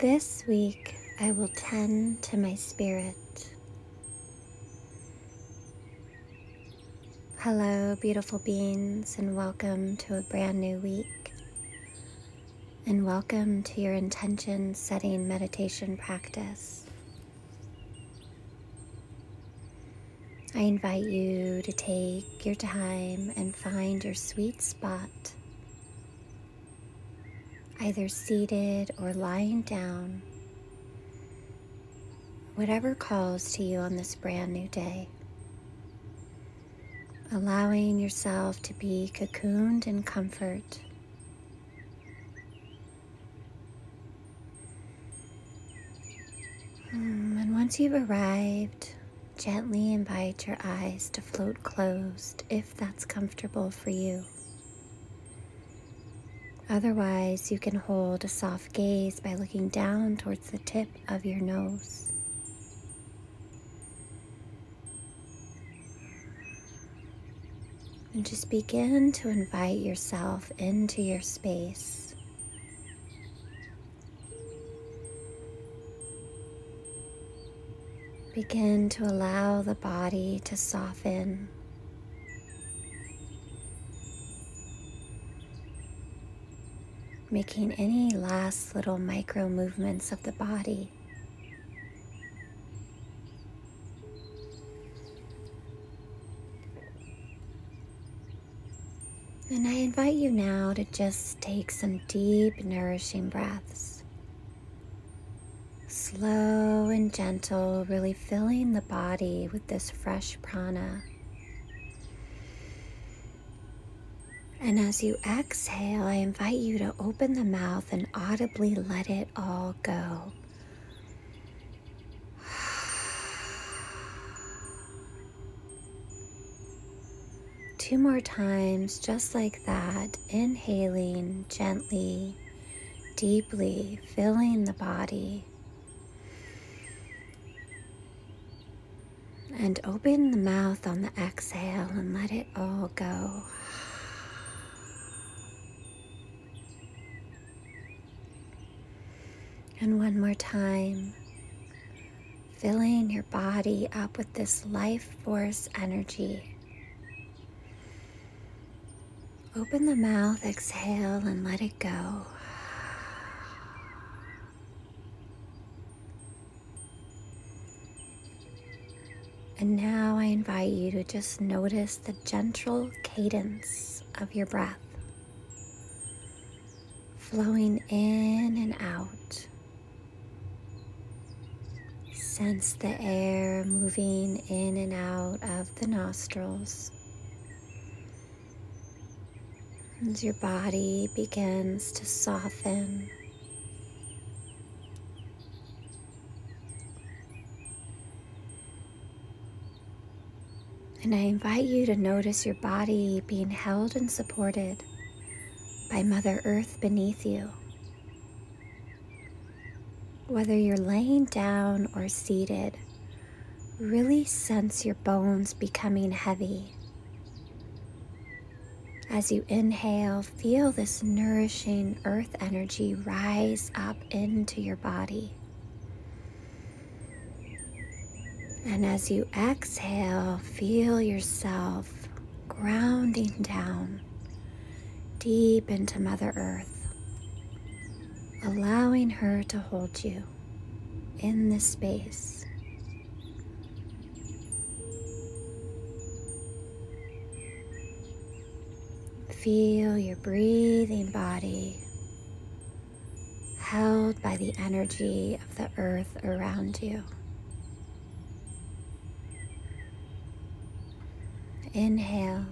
This week, I will tend to my spirit. Hello, beautiful beings, and welcome to a brand new week. And welcome to your intention setting meditation practice. I invite you to take your time and find your sweet spot, either seated or lying down, whatever calls to you on this brand new day. Allowing yourself to be cocooned in comfort. Hmm, and once you've arrived, Gently invite your eyes to float closed if that's comfortable for you. Otherwise, you can hold a soft gaze by looking down towards the tip of your nose. And just begin to invite yourself into your space. Begin to allow the body to soften. Making any last little micro movements of the body. And I invite you now to just take some deep, nourishing breaths slow and gentle, really filling the body with this fresh prana. And as you exhale, I invite you to open the mouth and audibly let it all go. Two more times, just like that, inhaling gently, deeply, filling the body. And open the mouth on the exhale and let it all go. And one more time, filling your body up with this life force energy. Open the mouth, exhale, and let it go. And now I invite you to just notice the gentle cadence of your breath flowing in and out. Sense the air moving in and out of the nostrils. As your body begins to soften And I invite you to notice your body being held and supported by Mother Earth beneath you. Whether you're laying down or seated, really sense your bones becoming heavy. As you inhale, feel this nourishing earth energy rise up into your body. And as you exhale, feel yourself grounding down deep into Mother Earth, allowing her to hold you in this space. Feel your breathing body held by the energy of the earth around you. Inhale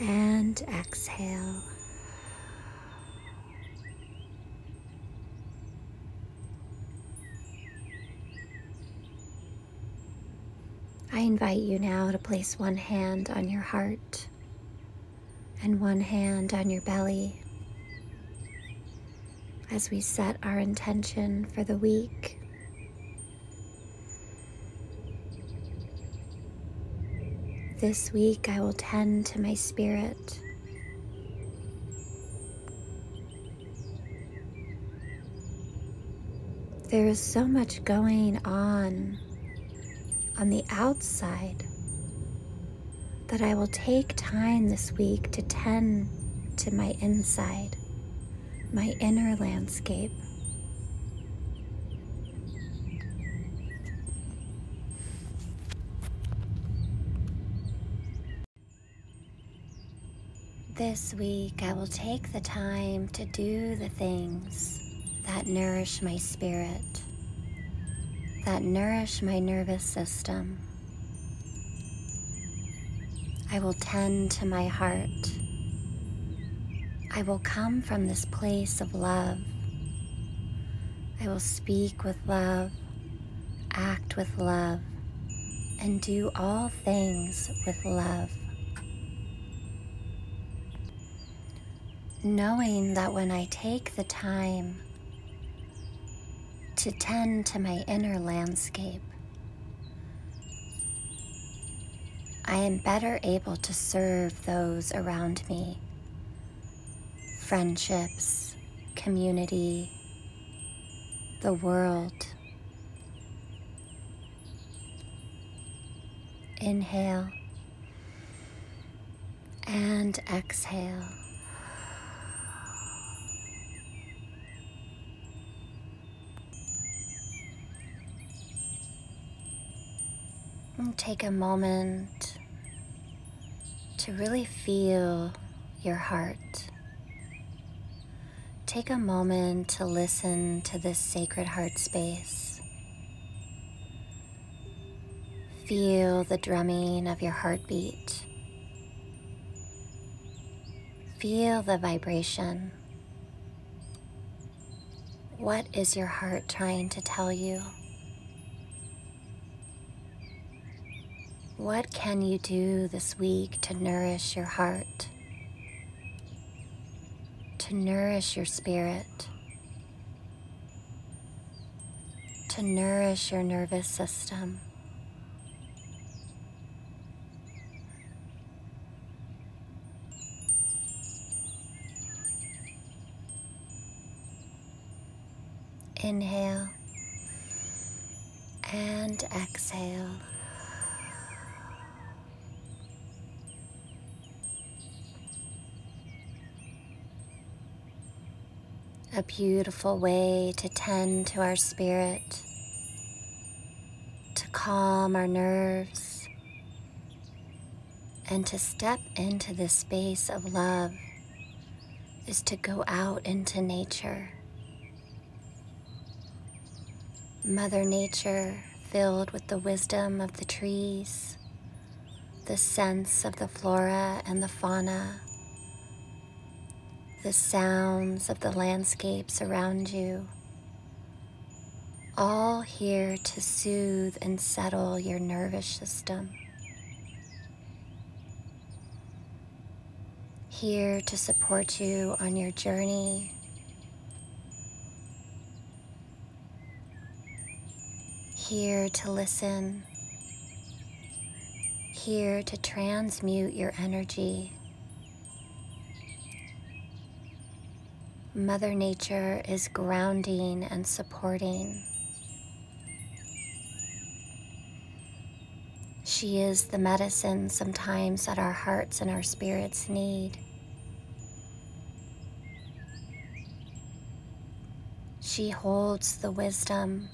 and exhale. I invite you now to place one hand on your heart and one hand on your belly as we set our intention for the week. This week I will tend to my spirit. There is so much going on on the outside that I will take time this week to tend to my inside, my inner landscape. This week, I will take the time to do the things that nourish my spirit, that nourish my nervous system. I will tend to my heart. I will come from this place of love. I will speak with love, act with love, and do all things with love. knowing that when I take the time to tend to my inner landscape, I am better able to serve those around me friendships, community, the world. Inhale and exhale. And take a moment to really feel your heart. Take a moment to listen to this sacred heart space. Feel the drumming of your heartbeat. Feel the vibration. What is your heart trying to tell you? What can you do this week to nourish your heart, to nourish your spirit, to nourish your nervous system? Inhale and exhale. A beautiful way to tend to our spirit, to calm our nerves, and to step into this space of love is to go out into nature. Mother Nature filled with the wisdom of the trees, the sense of the flora and the fauna the sounds of the landscapes around you, all here to soothe and settle your nervous system. Here to support you on your journey. Here to listen. Here to transmute your energy Mother Nature is grounding and supporting. She is the medicine sometimes that our hearts and our spirits need. She holds the wisdom,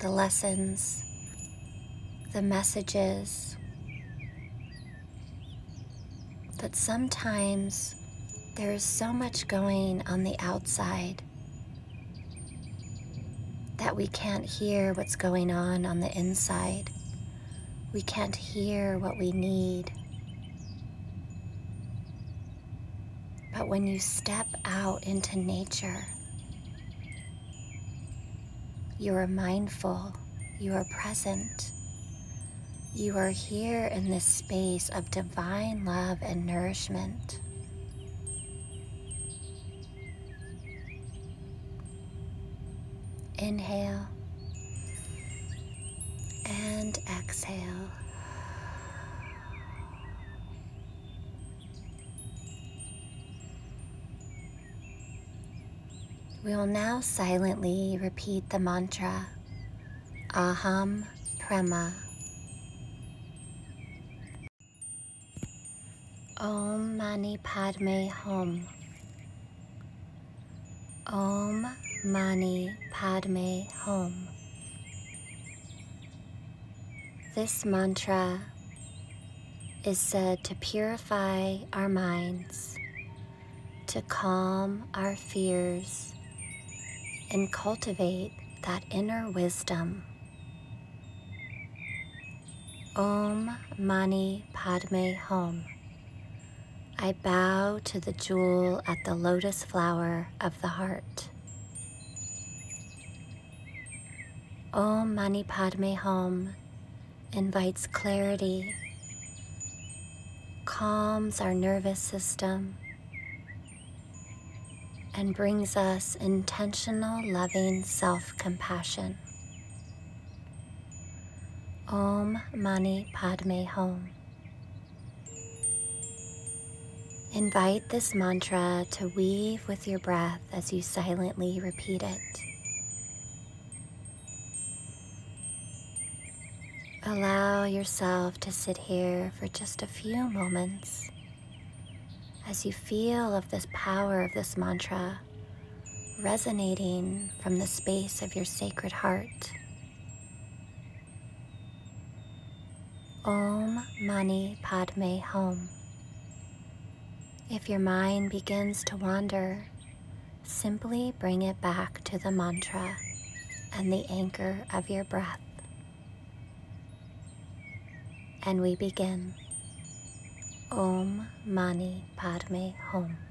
the lessons, the messages that sometimes there is so much going on the outside that we can't hear what's going on on the inside. We can't hear what we need. But when you step out into nature, you are mindful, you are present, you are here in this space of divine love and nourishment. Inhale and exhale. We will now silently repeat the mantra Aham Prema. Om Mani Padme Hum. Om Mani Padme Hum. This mantra is said to purify our minds, to calm our fears, and cultivate that inner wisdom. Om Mani Padme Hum. I bow to the jewel at the lotus flower of the heart. Om Mani Padme Hum invites clarity, calms our nervous system, and brings us intentional, loving self compassion. Om Mani Padme Hum. Invite this mantra to weave with your breath as you silently repeat it. Allow yourself to sit here for just a few moments as you feel of this power of this mantra resonating from the space of your sacred heart. Om Mani Padme Hum. If your mind begins to wander, simply bring it back to the mantra and the anchor of your breath. And we begin. Om Mani Padme Hum.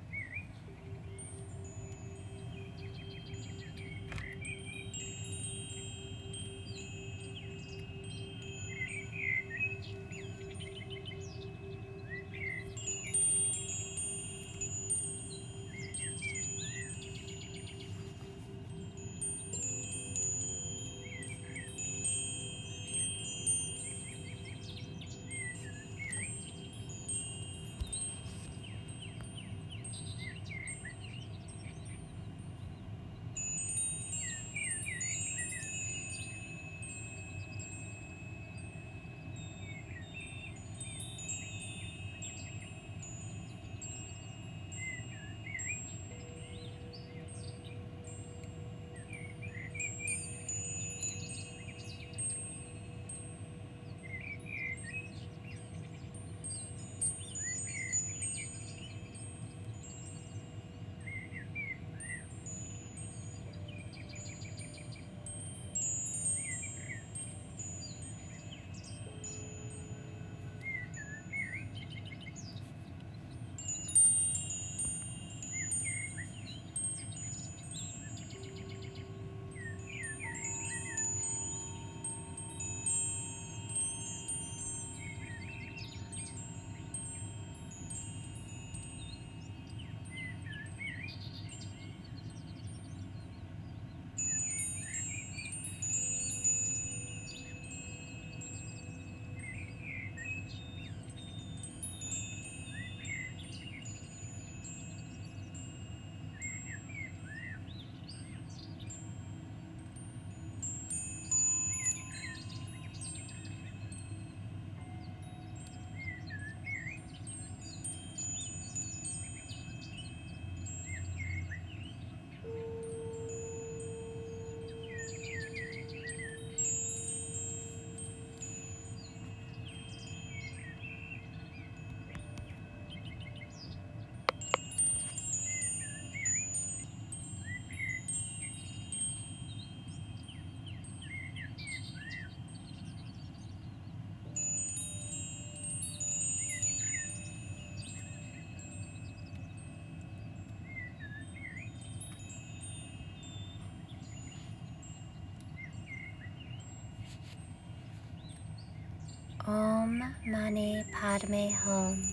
Om Mani Padme Hum.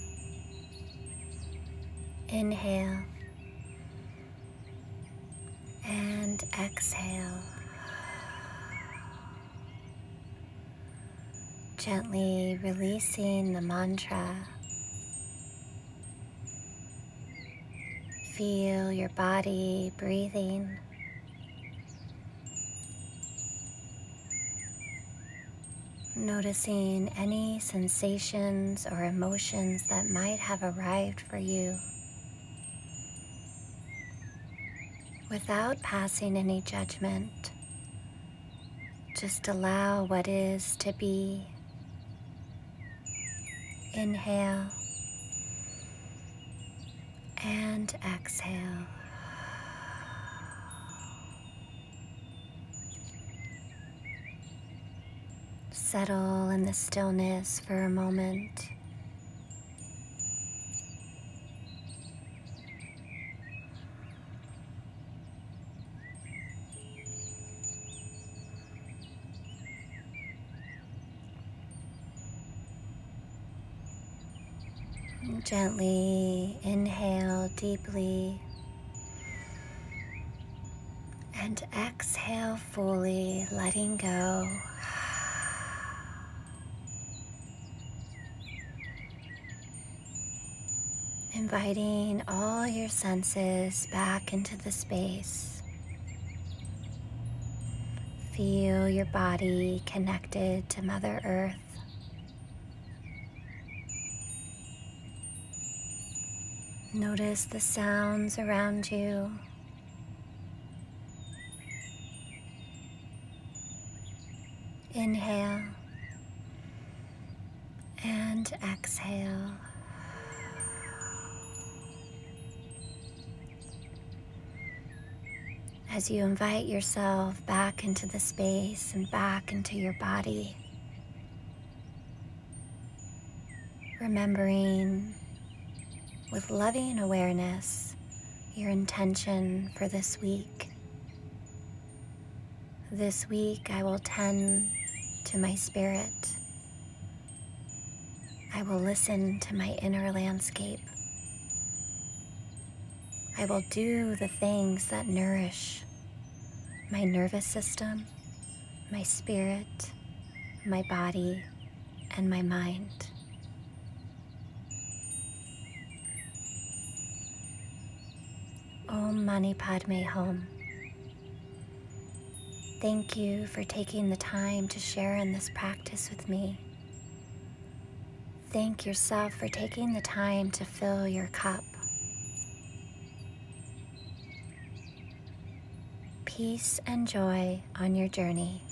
Inhale and exhale. Gently releasing the mantra. Feel your body breathing Noticing any sensations or emotions that might have arrived for you without passing any judgment. Just allow what is to be. Inhale and exhale. Settle in the stillness for a moment. Gently inhale deeply and exhale fully, letting go. Inviting all your senses back into the space. Feel your body connected to Mother Earth. Notice the sounds around you. Inhale and exhale. As you invite yourself back into the space and back into your body, remembering with loving awareness your intention for this week. This week, I will tend to my spirit. I will listen to my inner landscape. I will do the things that nourish my nervous system, my spirit, my body, and my mind. Om Mani Padme Hum. Thank you for taking the time to share in this practice with me. Thank yourself for taking the time to fill your cup. Peace and joy on your journey.